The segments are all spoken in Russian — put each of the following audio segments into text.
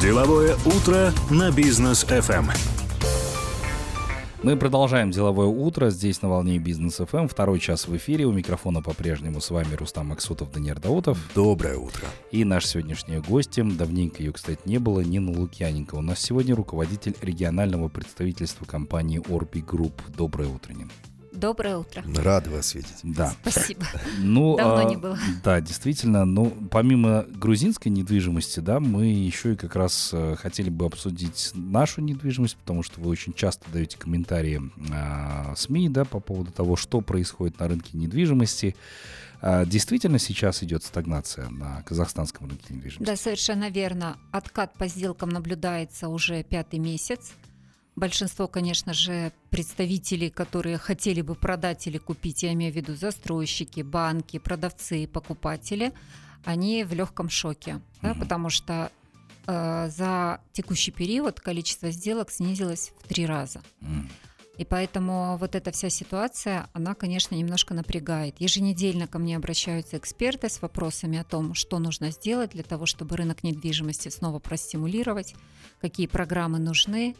Деловое утро на бизнес FM. Мы продолжаем деловое утро здесь на волне бизнес FM. Второй час в эфире. У микрофона по-прежнему с вами Рустам Максутов, Даниил Даутов. Доброе утро. И наш сегодняшний гость, давненько ее, кстати, не было, Нина Лукьяненко. У нас сегодня руководитель регионального представительства компании Orbi Group. Доброе утро, Нина. Доброе утро. Рад вас видеть. Да. Спасибо. Ну, Давно а, не было. Да, действительно. Ну, помимо грузинской недвижимости, да, мы еще и как раз э, хотели бы обсудить нашу недвижимость, потому что вы очень часто даете комментарии а, СМИ, да, по поводу того, что происходит на рынке недвижимости. А, действительно сейчас идет стагнация на казахстанском рынке недвижимости? Да, совершенно верно. Откат по сделкам наблюдается уже пятый месяц. Большинство, конечно же, представителей, которые хотели бы продать или купить, я имею в виду застройщики, банки, продавцы, покупатели, они в легком шоке, да, Мгм. потому что э, за текущий период количество сделок снизилось в три раза. М. И поэтому вот эта вся ситуация, она, конечно, немножко напрягает. Еженедельно ко мне обращаются эксперты с вопросами о том, что нужно сделать для того, чтобы рынок недвижимости снова простимулировать, какие программы нужны,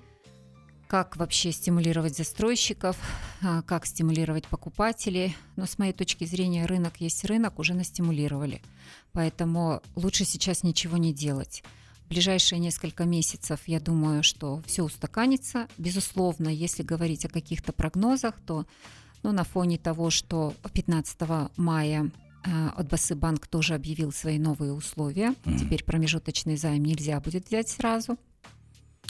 как вообще стимулировать застройщиков, а, как стимулировать покупателей. Но с моей точки зрения рынок есть рынок, уже настимулировали. Поэтому лучше сейчас ничего не делать. В ближайшие несколько месяцев, я думаю, что все устаканится. Безусловно, если говорить о каких-то прогнозах, то ну, на фоне того, что 15 мая а, Отбасы банк тоже объявил свои новые условия. Мгм. Теперь промежуточный займ нельзя будет взять сразу.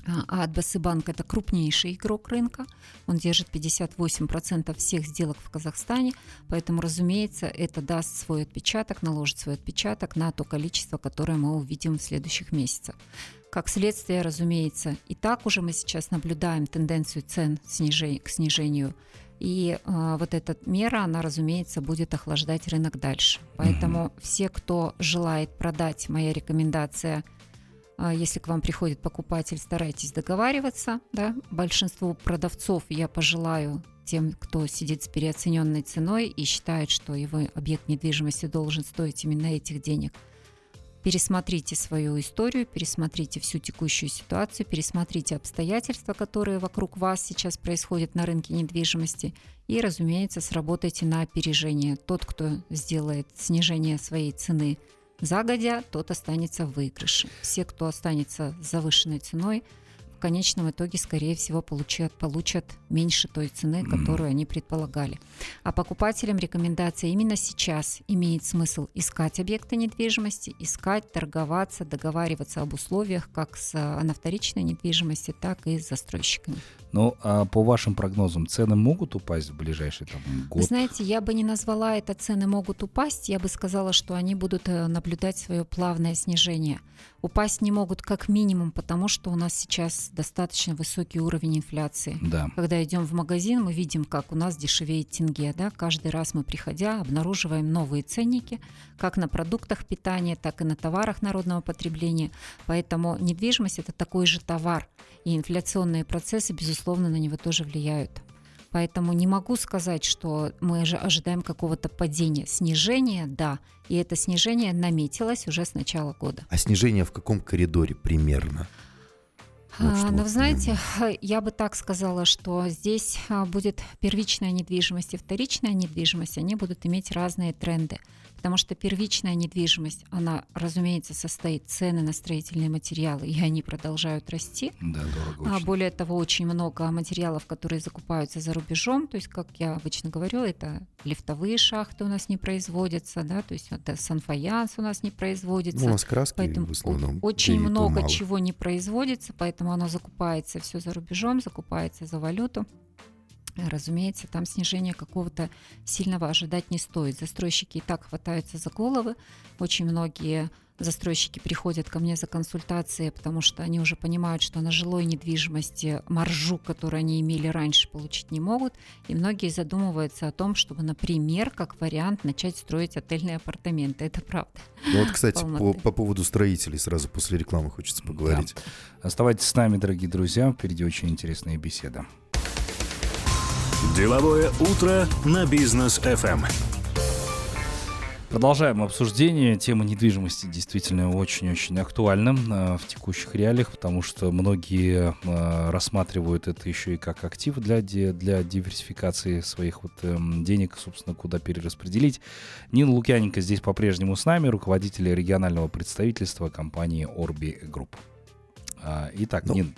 А а Отбасы банк это крупнейший игрок рынка. Он держит 58% всех сделок в Казахстане. Поэтому, разумеется, это даст свой отпечаток, наложит свой отпечаток на то количество, которое мы увидим в следующих месяцах. Как следствие, разумеется, и так уже мы сейчас наблюдаем тенденцию цен к снижению. И а, вот эта мера, она, разумеется, будет охлаждать рынок дальше. Поэтому все, кто желает продать, моя рекомендация – если к вам приходит покупатель, старайтесь договариваться. Да? Большинству продавцов я пожелаю тем, кто сидит с переоцененной ценой и считает, что его объект недвижимости должен стоить именно этих денег. Пересмотрите свою историю, пересмотрите всю текущую ситуацию, пересмотрите обстоятельства, которые вокруг вас сейчас происходят на рынке недвижимости и, разумеется, сработайте на опережение. Тот, кто сделает снижение своей цены загодя, тот останется в выигрыше. Все, кто останется с завышенной ценой, в конечном итоге, скорее всего, получат, получат меньше той цены, которую они предполагали. А покупателям рекомендация именно сейчас имеет смысл искать объекты недвижимости, искать, торговаться, договариваться об условиях как с, а, на вторичной недвижимости, так и с застройщиками. Ну, а по вашим прогнозам, цены могут упасть в ближайший там, Вы год? знаете, я бы не назвала это цены могут упасть, я бы сказала, что они будут э, наблюдать свое плавное снижение. Упасть не могут как минимум, потому что у нас сейчас достаточно высокий уровень инфляции. Да. Когда идем в магазин, мы видим, как у нас дешевеет тенге. Да? Каждый раз мы, приходя, обнаруживаем новые ценники, как на продуктах питания, так и на товарах народного потребления. Поэтому недвижимость – это такой же товар, и инфляционные процессы, безусловно, на него тоже влияют. Поэтому не могу сказать, что мы же ожидаем какого-то падения. Снижение, да, и это снижение наметилось уже с начала года. А снижение в каком коридоре примерно? Вот А, Но вот вы знаете, я бы так сказала, что здесь а, будет первичная недвижимость и вторичная недвижимость, они будут иметь разные тренды. Потому что первичная недвижимость, она, разумеется, состоит цены на строительные материалы, и они продолжают расти. Да, дорого А очень. более того, очень много материалов, которые закупаются за рубежом. То есть, как я обычно говорю, это лифтовые шахты у нас не производятся, да, то есть это санфаянс у нас не производится. Ну, у нас краски Поэтому в основном. очень много мало. чего не производится, поэтому оно закупается все за рубежом, закупается за валюту. Разумеется, там снижения какого-то сильного ожидать не стоит. Застройщики и так хватаются за головы. Очень многие застройщики приходят ко мне за консультацией, потому что они уже понимают, что на жилой недвижимости маржу, которую они имели раньше, получить не могут. И многие задумываются о том, чтобы, например, как вариант, начать строить отельные апартаменты. Это правда. Ну вот, кстати, по, по поводу строителей сразу после рекламы хочется поговорить. Оставайтесь с нами, дорогие друзья. Впереди очень интересная беседа. Деловое утро на бизнес FM. Продолжаем обсуждение. Тема недвижимости действительно очень-очень актуальна э, в текущих реалиях, потому что многие э, рассматривают это еще и как актив для, для диверсификации своих вот, э, денег, собственно, куда перераспределить. Нина Лукьяненко здесь по-прежнему с нами, руководитель регионального представительства компании Orbi Group. А, итак, ну, Нин.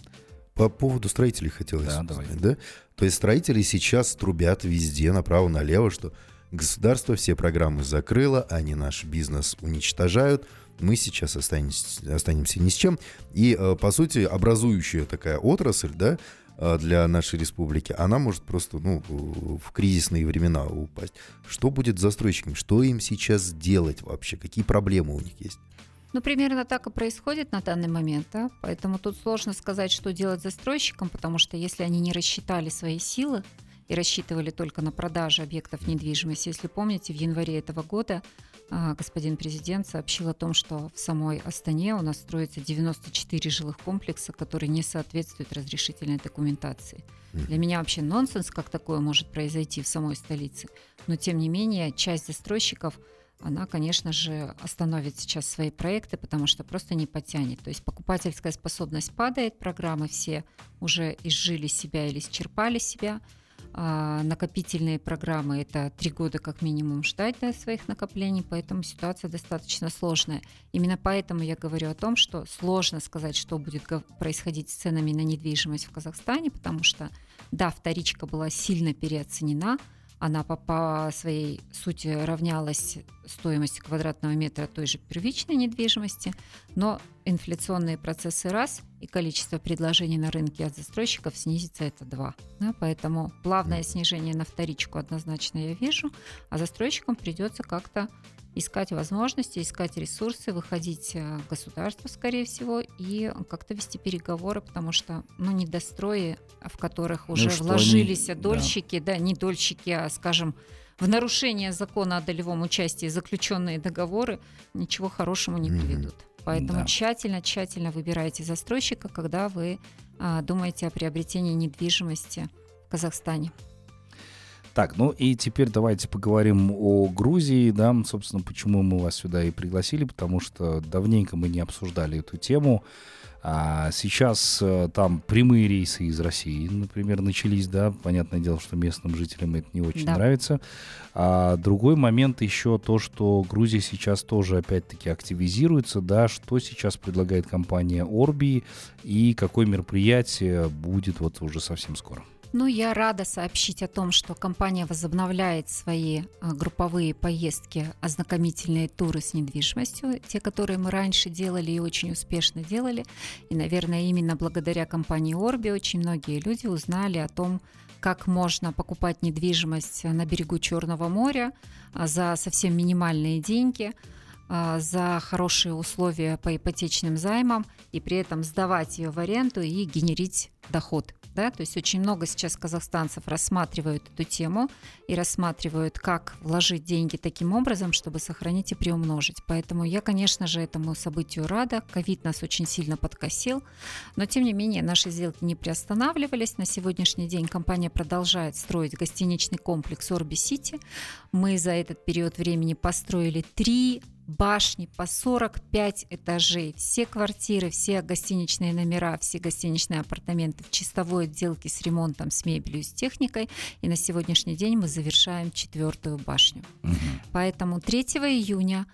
По поводу строителей хотелось да, сказать, давай. да? То есть строители сейчас трубят везде, направо-налево, что Государство все программы закрыло, они наш бизнес уничтожают. Мы сейчас останемся, останемся ни с чем. И, э, по сути, образующая такая отрасль, да, э, для нашей республики, она может просто ну, в кризисные времена упасть. Что будет с застройщиками? Что им сейчас делать вообще? Какие проблемы у них есть? Ну, примерно так и происходит на данный момент, да? поэтому тут сложно сказать, что делать застройщикам, потому что если они не рассчитали свои силы, и рассчитывали только на продажи объектов недвижимости. Если помните, в январе этого года а, господин президент сообщил о том, что в самой Астане у нас строится 94 жилых комплекса, которые не соответствуют разрешительной документации. Для меня вообще нонсенс, как такое может произойти в самой столице. Но тем не менее, часть застройщиков она, конечно же, остановит сейчас свои проекты, потому что просто не потянет. То есть покупательская способность падает, программы все уже изжили себя или исчерпали себя – а, накопительные программы это три года как минимум ждать до своих накоплений, поэтому ситуация достаточно сложная. Именно поэтому я говорю о том, что сложно сказать, что будет происходить с ценами на недвижимость в Казахстане, потому что да, вторичка была сильно переоценена, она по, по своей сути равнялась стоимости квадратного метра той же первичной недвижимости, но инфляционные процессы раз и количество предложений на рынке от застройщиков снизится это два. Да, поэтому плавное снижение на вторичку однозначно я вижу, а застройщикам придется как-то искать возможности, искать ресурсы, выходить э, в государство, скорее всего, и как-то вести переговоры, потому что, ну, недострои, в которых ну, уже ну, вложились они... дольщики, да. да, не дольщики, а, скажем, в нарушение закона о долевом участии заключенные договоры ничего хорошему не приведут. Поэтому да. тщательно, тщательно выбирайте застройщика, когда вы а, думаете о приобретении недвижимости в Казахстане. Так, ну и теперь давайте поговорим о Грузии, да, собственно, почему мы вас сюда и пригласили, потому что давненько мы не обсуждали эту тему. А сейчас а, там прямые рейсы из России, например, начались, да, понятное дело, что местным жителям это не очень да. нравится. А другой момент еще то, что Грузия сейчас тоже опять-таки активизируется, да, что сейчас предлагает компания Orbi и какое мероприятие будет вот уже совсем скоро. Ну, я рада сообщить о том, что компания возобновляет свои а, групповые поездки, ознакомительные туры с недвижимостью, те, которые мы раньше делали и очень успешно делали. И, наверное, именно благодаря компании Орби очень многие люди узнали о том, как можно покупать недвижимость на берегу Черного моря а, за совсем минимальные деньги за хорошие условия по ипотечным займам и при этом сдавать ее в аренду и генерить доход да, то есть очень много сейчас казахстанцев рассматривают эту тему и рассматривают, как вложить деньги таким образом, чтобы сохранить и приумножить. Поэтому я, конечно же, этому событию рада. Ковид нас очень сильно подкосил, но тем не менее наши сделки не приостанавливались. На сегодняшний день компания продолжает строить гостиничный комплекс Орби Сити. Мы за этот период времени построили три башни по 45 этажей, все квартиры, все гостиничные номера, все гостиничные апартаменты в чистовой отделке с ремонтом, с мебелью, с техникой. И на сегодняшний день мы завершаем четвертую башню. Угу. Поэтому 3 июня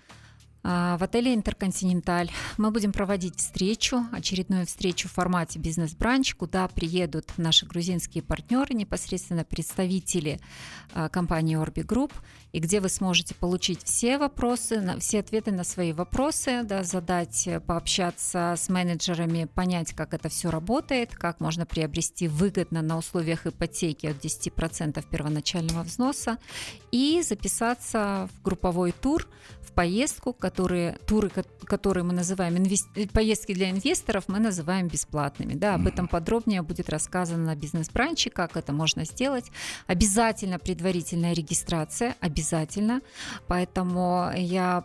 в отеле «Интерконтиненталь» мы будем проводить встречу, очередную встречу в формате «Бизнес-бранч», куда приедут наши грузинские партнеры, непосредственно представители а, компании «Orbi Group», и где вы сможете получить все вопросы, все ответы на свои вопросы, да, задать, пообщаться с менеджерами, понять, как это все работает, как можно приобрести выгодно на условиях ипотеки от 10% первоначального взноса и записаться в групповой тур, в поездку, которые, туры, которые мы называем инвест... поездки для инвесторов, мы называем бесплатными. Да, об этом подробнее будет рассказано на бизнес-бранче, как это можно сделать. Обязательно предварительная регистрация, обязательно. Поэтому я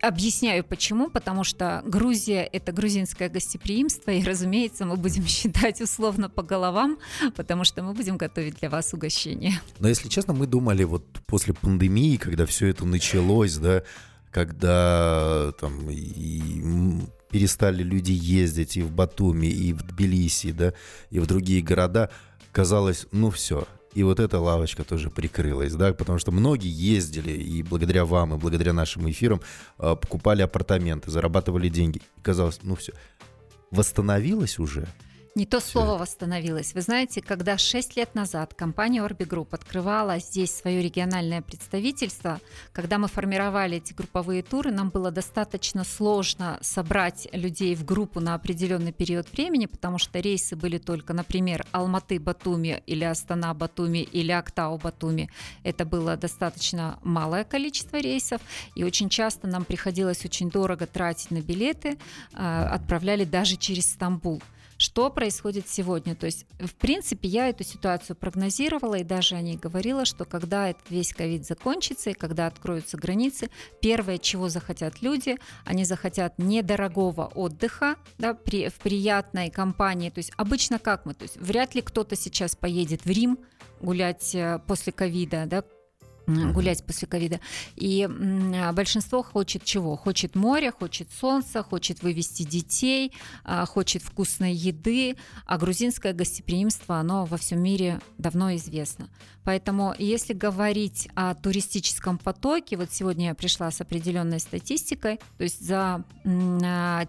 объясняю почему, потому что Грузия – это грузинское гостеприимство, и, разумеется, мы будем считать условно по головам, потому что мы будем готовить для вас угощение. Но, если честно, мы думали вот после пандемии, когда все это началось, да, когда там и перестали люди ездить и в Батуми, и в Тбилиси, да, и в другие города, казалось, ну все, и вот эта лавочка тоже прикрылась, да, потому что многие ездили, и благодаря вам, и благодаря нашим эфирам а, покупали апартаменты, зарабатывали деньги. И казалось, ну все, восстановилось уже, не то слово восстановилось. Вы знаете, когда 6 лет назад компания Orbi Group открывала здесь свое региональное представительство, когда мы формировали эти групповые туры, нам было достаточно сложно собрать людей в группу на определенный период времени, потому что рейсы были только, например, Алматы-Батуми или Астана-Батуми или Актау-Батуми. Это было достаточно малое количество рейсов, и очень часто нам приходилось очень дорого тратить на билеты, а, отправляли даже через Стамбул. Что происходит сегодня? То есть, в принципе, я эту ситуацию прогнозировала и даже о ней говорила, что когда этот весь ковид закончится и когда откроются границы, первое, чего захотят люди, они захотят недорогого отдыха да, при, в приятной компании. То есть обычно как мы? То есть вряд ли кто-то сейчас поедет в Рим гулять э, после ковида, да, гулять после ковида. И большинство хочет чего? Хочет моря, хочет солнца, хочет вывести детей, а, хочет вкусной еды, а грузинское гостеприимство, оно во всем мире давно известно. Поэтому если говорить о туристическом потоке, вот сегодня я пришла с определенной статистикой, то есть за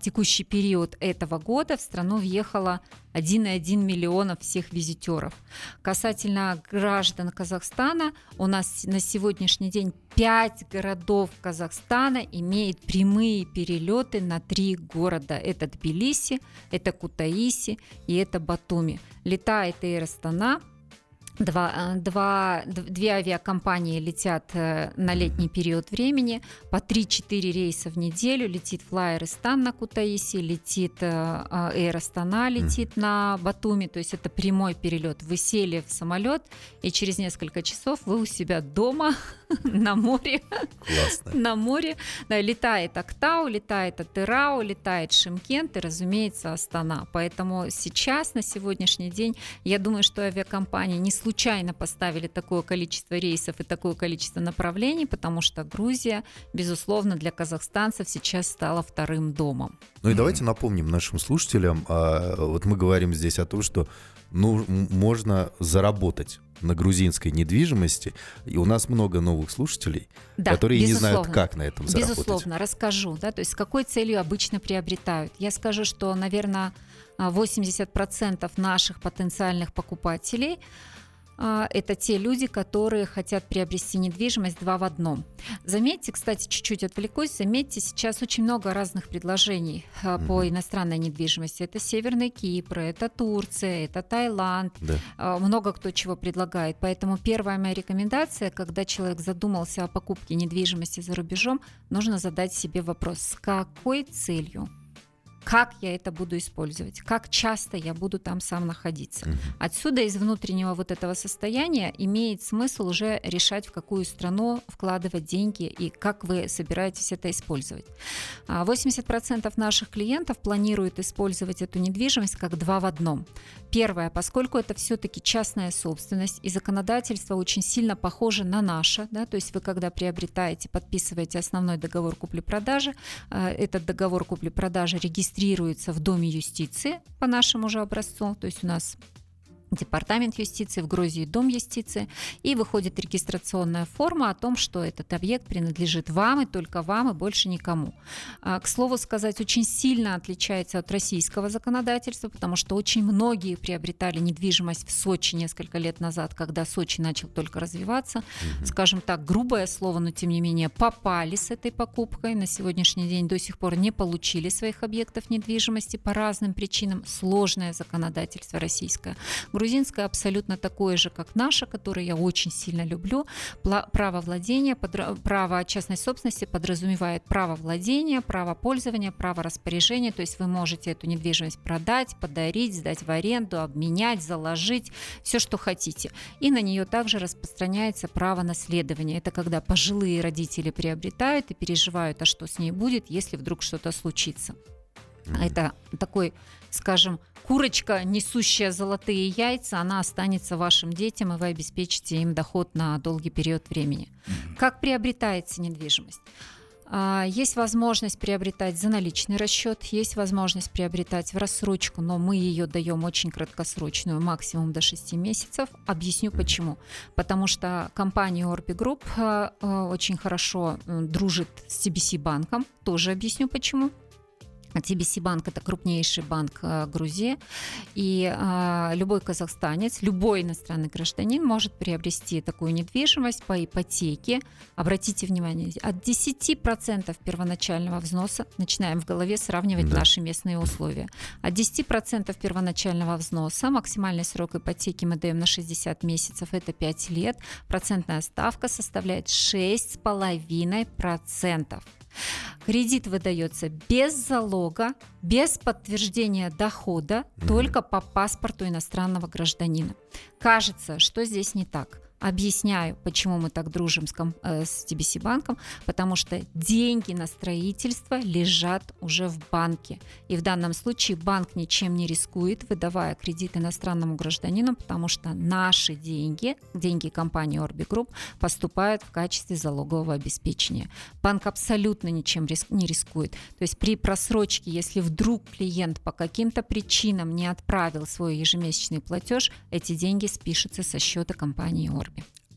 текущий период этого года в страну въехало 1,1 миллиона всех визитеров. Касательно граждан Казахстана, у нас на сегодняшний день 5 городов Казахстана имеют прямые перелеты на три города. Это Тбилиси, это Кутаиси и это Батуми. Летает Эйр Астана, Два, э, два, две авиакомпании летят э, на летний период времени, по 3-4 рейса в неделю. Летит Flyer Истан на Кутаиси, летит э, Air Astana, летит на Батуми, то есть это прямой перелет. Вы сели в самолет, и через несколько часов вы у себя дома на море. Классно. на море. Да, летает Актау, летает Атырау, летает Шимкент и, разумеется, Астана. Поэтому сейчас, на сегодняшний день, я думаю, что авиакомпании не случайно поставили такое количество рейсов и такое количество направлений, потому что Грузия, безусловно, для казахстанцев сейчас стала вторым домом. Ну и давайте напомним нашим слушателям, а, вот мы говорим здесь о том, что ну, можно заработать на грузинской недвижимости, и у нас много новых слушателей, да, которые безусловно. не знают, как на этом заработать. Безусловно, расскажу, да, то есть с какой целью обычно приобретают. Я скажу, что, наверное, 80% наших потенциальных покупателей – это те люди, которые хотят приобрести недвижимость два в одном. Заметьте, кстати, чуть-чуть отвлекусь, заметьте, сейчас очень много разных предложений mm по иностранной недвижимости. Это Северный Кипр, это Турция, это Таиланд. Да. А, много кто чего предлагает. Поэтому первая моя рекомендация, когда человек задумался о покупке недвижимости за рубежом, нужно задать себе вопрос, с какой целью как я это буду использовать, как часто я буду там сам находиться. Угу. Отсюда из внутреннего вот этого состояния имеет смысл уже решать, в какую страну вкладывать деньги и как вы собираетесь это использовать. 80% а, наших клиентов планируют использовать эту недвижимость как два в одном. Первое, поскольку это все-таки частная собственность и законодательство очень сильно похоже на наше, да, то есть вы когда приобретаете, подписываете основной договор купли-продажи, а, этот договор купли-продажи регистрируется регистрируется в Доме юстиции по нашему же образцу, то есть у нас департамент юстиции, в Грузии дом юстиции, и выходит регистрационная форма о том, что этот объект принадлежит вам и только вам и больше никому. А, к слову сказать, очень сильно отличается от российского законодательства, потому что очень многие приобретали недвижимость в Сочи несколько лет назад, когда Сочи начал только развиваться. Угу. Скажем так, грубое слово, но тем не менее попали с этой покупкой. На сегодняшний день до сих пор не получили своих объектов недвижимости по разным причинам. Сложное законодательство российское. Грузинское абсолютно такое же, как наше, которое я очень сильно люблю. Право владения, право частной собственности подразумевает право владения, право пользования, право распоряжения. То есть вы можете эту недвижимость продать, подарить, сдать в аренду, обменять, заложить, все, что хотите. И на нее также распространяется право наследования. Это когда пожилые родители приобретают и переживают, а что с ней будет, если вдруг что-то случится. Mm-hmm. Это такой, скажем, курочка, несущая золотые яйца, она останется вашим детям, и вы обеспечите им доход на долгий период времени. Mm-hmm. Как приобретается недвижимость? А, есть возможность приобретать за наличный расчет, есть возможность приобретать в рассрочку, но мы ее даем очень краткосрочную, максимум до 6 месяцев. Объясню почему. Потому что компания Orbi Group а, а, очень хорошо дружит с CBC банком, тоже объясню почему. TBC банк это крупнейший банк э, Грузии, и э, любой казахстанец, любой иностранный гражданин может приобрести такую недвижимость по ипотеке. Обратите внимание, от 10% первоначального взноса, начинаем в голове сравнивать да. наши местные условия, от 10% первоначального взноса, максимальный срок ипотеки мы даем на 60 месяцев, это 5 лет, процентная ставка составляет 6,5%. Кредит выдается без залога, без подтверждения дохода, mm только по паспорту иностранного гражданина. Кажется, что здесь не так. Объясняю, почему мы так дружим с, э, с TBC банком, потому что деньги на строительство лежат уже в банке. И в данном случае банк ничем не рискует, выдавая кредит иностранному гражданину, потому что наши деньги, деньги компании Orbi Group, поступают в качестве залогового обеспечения. Банк абсолютно ничем риск, не рискует. То есть при просрочке, если вдруг клиент по каким-то причинам не отправил свой ежемесячный платеж, эти деньги спишутся со счета компании Orbi.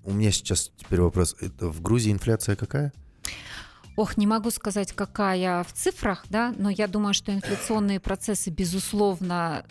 У меня сейчас теперь вопрос. Это в Грузии инфляция какая? Ох, не могу сказать, какая в цифрах, да, но я думаю, что инфляционные процессы, безусловно,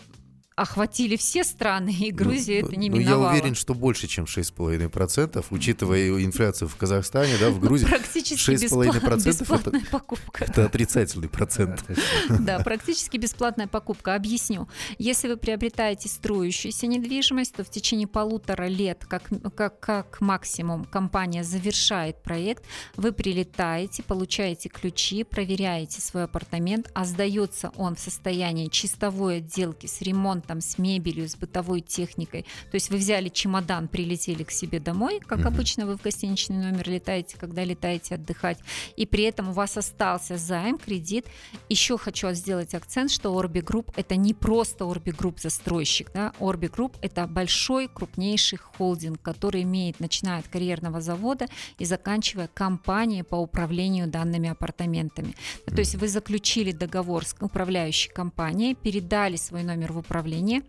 охватили все страны, и Грузия ну, это не ну, миновала. Я уверен, что больше, чем 6,5%, учитывая инфляцию в Казахстане, да, в Грузии. Практически 6,5% бесплатная это, покупка. Это отрицательный процент. Да, практически бесплатная покупка. Объясню. Если вы приобретаете строящуюся недвижимость, то в течение полутора лет, как, как, как максимум, компания завершает проект, вы прилетаете, получаете ключи, проверяете свой апартамент, а сдается он в состоянии чистовой отделки с ремонтом там с мебелью, с бытовой техникой. То есть вы взяли чемодан, прилетели к себе домой, как mm-hmm. обычно вы в гостиничный номер летаете, когда летаете отдыхать, и при этом у вас остался займ, кредит. Еще хочу сделать акцент, что Orbi Group это не просто Orbi Group застройщик, да, Orbi Group это большой, крупнейший холдинг, который имеет, начиная от карьерного завода и заканчивая компанией по управлению данными апартаментами. То есть вы заключили договор с управляющей компанией, передали свой номер в управление управления.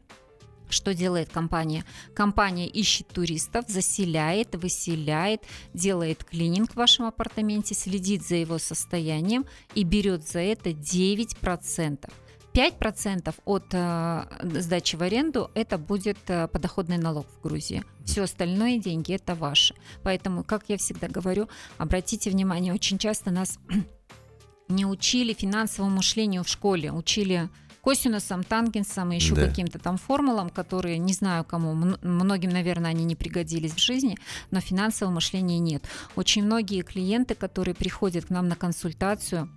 Что делает компания? Компания ищет туристов, заселяет, выселяет, делает клининг в вашем апартаменте, следит за его состоянием и берет за это 9%. 5% от э, сдачи в аренду это будет э, подоходный налог в Грузии. Все остальное деньги это ваши. Поэтому, как я всегда говорю, обратите внимание, очень часто нас не учили финансовому мышлению в школе, учили косинусом, тангенсом и еще да. каким-то там формулам, которые не знаю кому, многим, наверное, они не пригодились в жизни, но финансового мышления нет. Очень многие клиенты, которые приходят к нам на консультацию,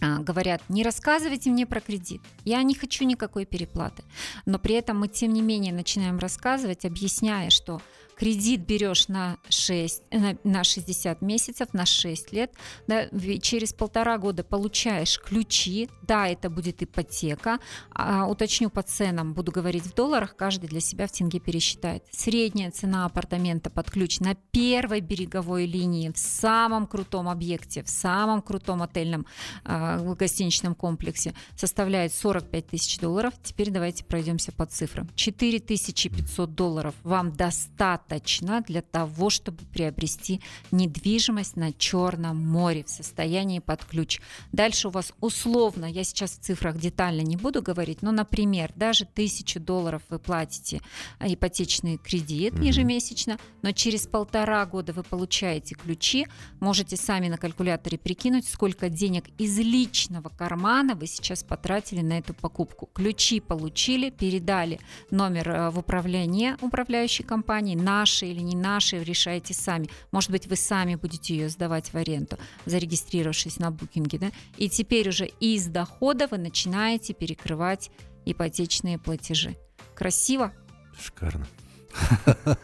а, говорят, не рассказывайте мне про кредит, я не хочу никакой переплаты. Но при этом мы, тем не менее, начинаем рассказывать, объясняя, что кредит берешь на, 6, на, на 60 месяцев, на 6 лет, да, через полтора года получаешь ключи, да, это будет ипотека, а, уточню по ценам, буду говорить в долларах, каждый для себя в тенге пересчитает. Средняя цена апартамента под ключ на первой береговой линии, в самом крутом объекте, в самом крутом отельном э, гостиничном комплексе составляет 45 тысяч долларов. Теперь давайте пройдемся по цифрам. 4500 долларов вам достаточно достаточно для того, чтобы приобрести недвижимость на Черном море в состоянии под ключ. Дальше у вас условно, я сейчас в цифрах детально не буду говорить, но, например, даже тысячу долларов вы платите а, ипотечный кредит ежемесячно, но через полтора года вы получаете ключи, можете сами на калькуляторе прикинуть, сколько денег из личного кармана вы сейчас потратили на эту покупку. Ключи получили, передали номер э, в управление управляющей компании, наши или не наши, решаете сами. Может быть, вы сами будете ее сдавать в аренду, зарегистрировавшись на букинге. Да? И теперь уже из дохода вы начинаете перекрывать ипотечные платежи. Красиво? Шикарно.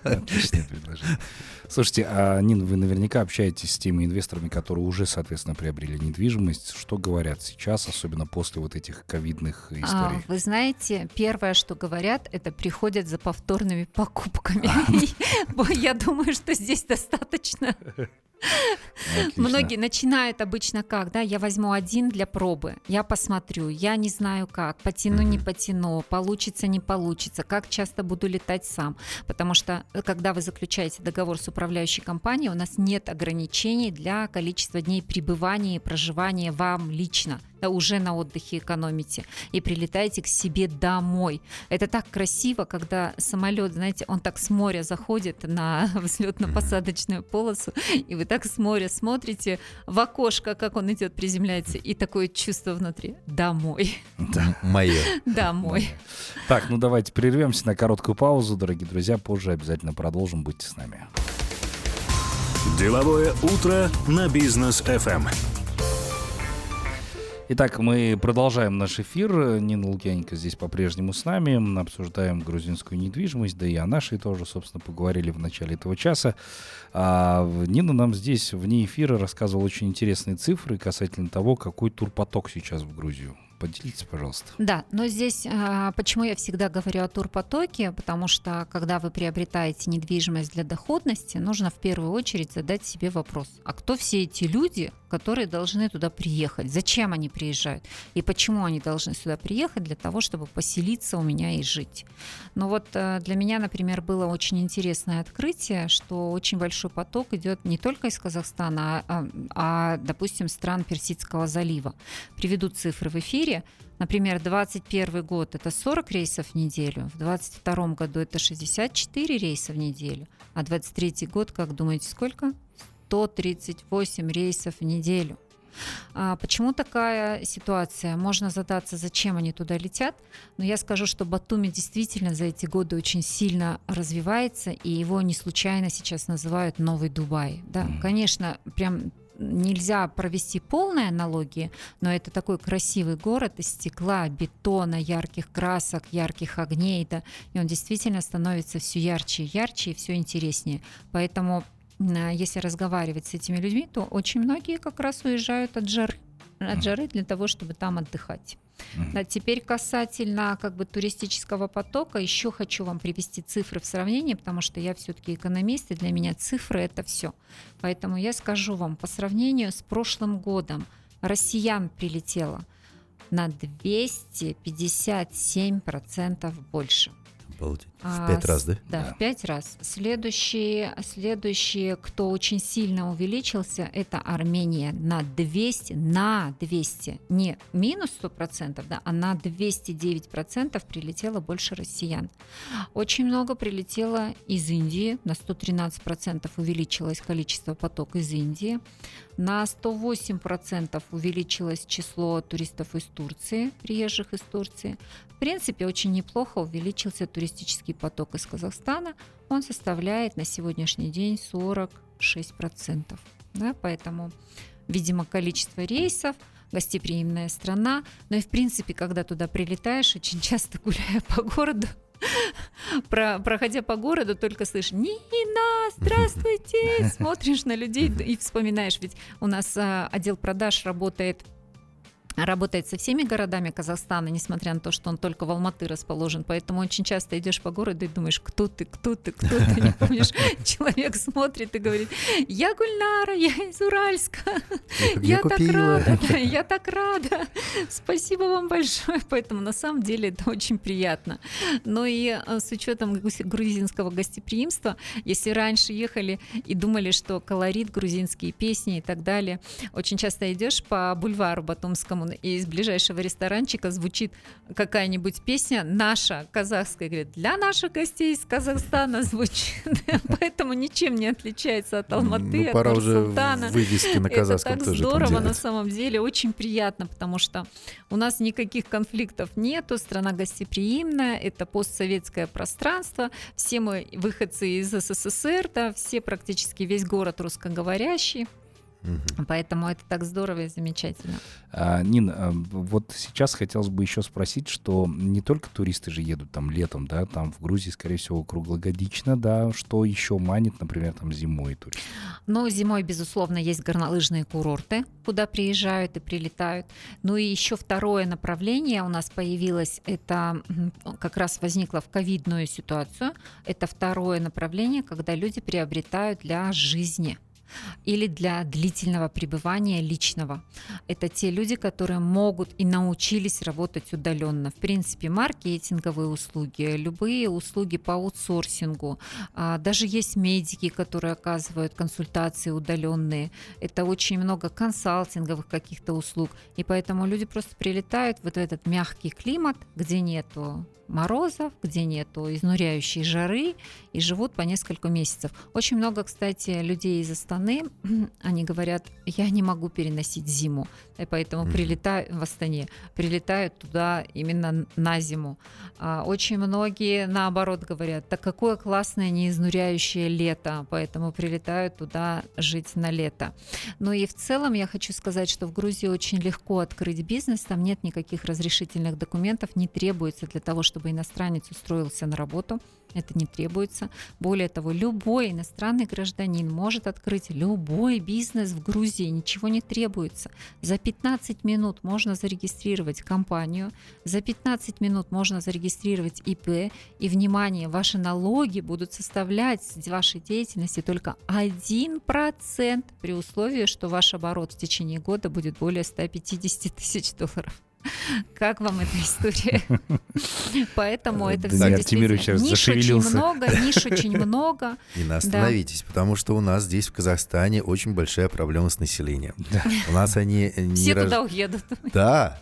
Отличное предложение. Слушайте, а Нин, вы наверняка общаетесь с теми инвесторами, которые уже, соответственно, приобрели недвижимость. Что говорят сейчас, особенно после вот этих ковидных а, историй? А, вы знаете, первое, что говорят, это приходят за повторными покупками. Я думаю, что здесь достаточно Отлично. Многие начинают обычно как, да, я возьму один для пробы, я посмотрю, я не знаю как, потяну, не потяну, получится, не получится, как часто буду летать сам, потому что э, когда вы заключаете договор с управляющей компанией, у нас нет ограничений для количества дней пребывания и проживания вам лично уже на отдыхе экономите и прилетаете к себе домой. Это так красиво, когда самолет, знаете, он так с моря заходит на взлетно-посадочную полосу, и вы так с моря смотрите в окошко, как он идет, приземляется, и такое чувство внутри. Домой. Да. Мое. Домой. Так, ну давайте прервемся на короткую паузу, дорогие друзья. Позже обязательно продолжим. Будьте с нами. Деловое утро на бизнес FM. Итак, мы продолжаем наш эфир. Нина Лукьяненко здесь по-прежнему с нами. Мы обсуждаем грузинскую недвижимость, да и о нашей тоже, собственно, поговорили в начале этого часа. А Нина нам здесь вне эфира рассказывала очень интересные цифры касательно того, какой турпоток сейчас в Грузию. Поделитесь, пожалуйста. Да, но здесь а, почему я всегда говорю о турпотоке, потому что когда вы приобретаете недвижимость для доходности, нужно в первую очередь задать себе вопрос, а кто все эти люди, которые должны туда приехать? Зачем они приезжают? И почему они должны сюда приехать? Для того, чтобы поселиться у меня и жить. Но вот а, для меня, например, было очень интересное открытие, что очень большой поток идет не только из Казахстана, а, а допустим, стран Персидского залива. Приведу цифры в эфире мире. Например, 2021 год это 40 рейсов в неделю, в 2022 году это 64 рейса в неделю, а 2023 год, как думаете, сколько? 138 рейсов в неделю. А почему такая ситуация? Можно задаться, зачем они туда летят, но я скажу, что Батуми действительно за эти годы очень сильно развивается, и его не случайно сейчас называют Новый Дубай. Да, конечно, прям нельзя провести полной аналогии, но это такой красивый город из стекла, бетона, ярких красок, ярких огней, да, и он действительно становится все ярче и ярче и все интереснее. Поэтому если разговаривать с этими людьми, то очень многие как раз уезжают от жары, от жары для того, чтобы там отдыхать. А теперь касательно как бы туристического потока, еще хочу вам привести цифры в сравнение, потому что я все-таки экономист, и для меня цифры это все. Поэтому я скажу вам, по сравнению с прошлым годом россиян прилетело на 257% больше. Обалдеть. В пять а, раз, да? Да, да, в пять раз. Следующий, следующий, кто очень сильно увеличился, это Армения на 200, на 200, не минус 100%, да, а на 209% прилетело больше россиян. Очень много прилетело из Индии, на 113% увеличилось количество поток из Индии. На 108% увеличилось число туристов из Турции, приезжих из Турции. В принципе, очень неплохо увеличился туристический поток из Казахстана. Он составляет на сегодняшний день 46%. Да, поэтому, видимо, количество рейсов, гостеприимная страна. Но и, в принципе, когда туда прилетаешь, очень часто гуляя по городу, про, проходя по городу, только слышишь «Нина, здравствуйте!» Смотришь на людей и вспоминаешь, ведь у нас а, отдел продаж работает работает со всеми городами Казахстана, несмотря на то, что он только в Алматы расположен. Поэтому очень часто идешь по городу и думаешь, кто ты, кто ты, кто ты, не помнишь. Человек смотрит и говорит, я Гульнара, я из Уральска. Я, так рада, я так рада. Спасибо вам большое. Поэтому на самом деле это очень приятно. Но и э, с учетом грузинского гостеприимства, если раньше ехали и думали, что колорит, грузинские песни и так далее, очень часто идешь по бульвару Батумскому и из ближайшего ресторанчика звучит какая-нибудь песня наша, казахская, говорит, для наших гостей из Казахстана звучит. Поэтому ничем не отличается от Алматы, ну, пора от уже вывески на казахском Это так здорово на самом деле, очень приятно, потому что у нас никаких конфликтов нету, страна гостеприимная, это постсоветское пространство, все мы выходцы из СССР, да, все практически весь город русскоговорящий. Угу. Поэтому это так здорово и замечательно. А, Нин, а, вот сейчас хотелось бы еще спросить, что не только туристы же едут там летом, да, там в Грузии, скорее всего, круглогодично, да, что еще манит, например, там зимой туристов? Ну, зимой, безусловно, есть горнолыжные курорты, куда приезжают и прилетают. Ну и еще второе направление у нас появилось, это как раз возникло в ковидную ситуацию, это второе направление, когда люди приобретают для жизни – или для длительного пребывания личного. Это те люди, которые могут и научились работать удаленно. В принципе, маркетинговые услуги, любые услуги по аутсорсингу, а, даже есть медики, которые оказывают консультации удаленные. Это очень много консалтинговых каких-то услуг. И поэтому люди просто прилетают вот в этот мягкий климат, где нету морозов, где нету изнуряющей жары и живут по несколько месяцев. Очень много, кстати, людей из Астаны, они говорят, я не могу переносить зиму, и поэтому mm-hmm. прилетаю в Астане, прилетают туда именно на зиму. А очень многие, наоборот, говорят, так какое классное неизнуряющее лето, поэтому прилетают туда жить на лето. Ну и в целом я хочу сказать, что в Грузии очень легко открыть бизнес, там нет никаких разрешительных документов, не требуется для того, чтобы иностранец устроился на работу. Это не требуется. Более того, любой иностранный гражданин может открыть любой бизнес в Грузии, ничего не требуется. За 15 минут можно зарегистрировать компанию, за 15 минут можно зарегистрировать ИП, и, внимание, ваши налоги будут составлять с вашей деятельности только 1% при условии, что ваш оборот в течение года будет более 150 тысяч долларов. Как вам эта история? Поэтому это все действительно... Ниш очень много, ниш очень много. И остановитесь, потому что у нас здесь в Казахстане очень большая проблема с населением. У нас они... Все туда уедут. Да,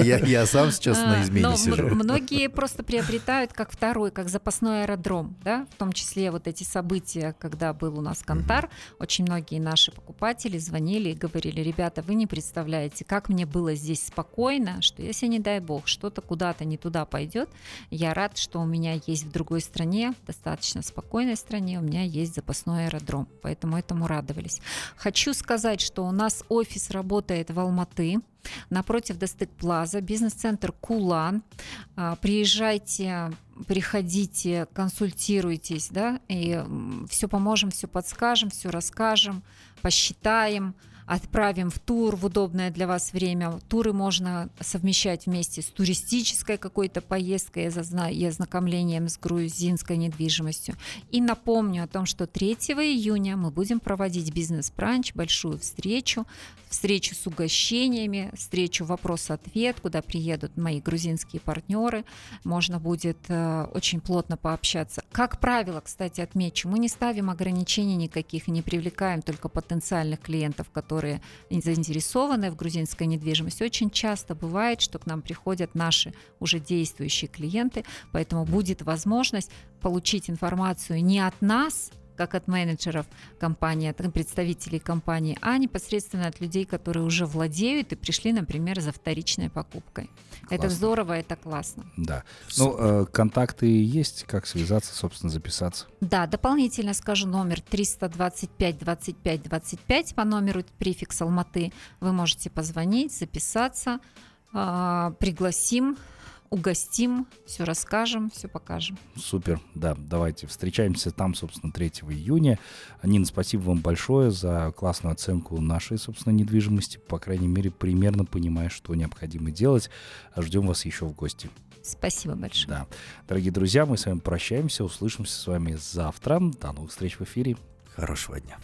я сам сейчас на а, измене сижу. Многие просто приобретают как второй, как запасной аэродром, да, в том числе вот эти события, когда был у нас Кантар, очень многие наши покупатели звонили и говорили, ребята, вы не представляете, как мне было здесь спокойно спокойно, что если, не дай бог, что-то куда-то не туда пойдет, я рад, что у меня есть в другой стране, достаточно спокойной стране, у меня есть запасной аэродром. Поэтому этому радовались. Хочу сказать, что у нас офис работает в Алматы, напротив Достык Плаза, бизнес-центр Кулан. А, приезжайте, приходите, консультируйтесь, да, и все поможем, все подскажем, все расскажем, посчитаем отправим в тур в удобное для вас время. Туры можно совмещать вместе с туристической какой-то поездкой и ознакомлением с грузинской недвижимостью. И напомню о том, что 3 июня мы будем проводить бизнес-бранч, большую встречу, встречу с угощениями, встречу вопрос-ответ, куда приедут мои грузинские партнеры. Можно будет э, очень плотно пообщаться. Как правило, кстати, отмечу, мы не ставим ограничений никаких и не привлекаем только потенциальных клиентов, которые заинтересованы в грузинской недвижимости. Очень часто бывает, что к нам приходят наши уже действующие клиенты, поэтому будет возможность получить информацию не от нас, как от менеджеров компании, от представителей компании, а непосредственно от людей, которые уже владеют и пришли, например, за вторичной покупкой. Классно. Это здорово, это классно. Да. Ну, э, контакты есть, как связаться, собственно, записаться. Да, дополнительно скажу номер 325 25 25 по номеру префикс Алматы. Вы можете позвонить, записаться, э, пригласим угостим, все расскажем, все покажем. Супер, да, давайте встречаемся там, собственно, 3 июня. Нина, спасибо вам большое за классную оценку нашей, собственно, недвижимости. По крайней мере, примерно понимая, что необходимо делать. Ждем вас еще в гости. Спасибо большое. Да. Дорогие друзья, мы с вами прощаемся, услышимся с вами завтра. До новых встреч в эфире. Хорошего дня.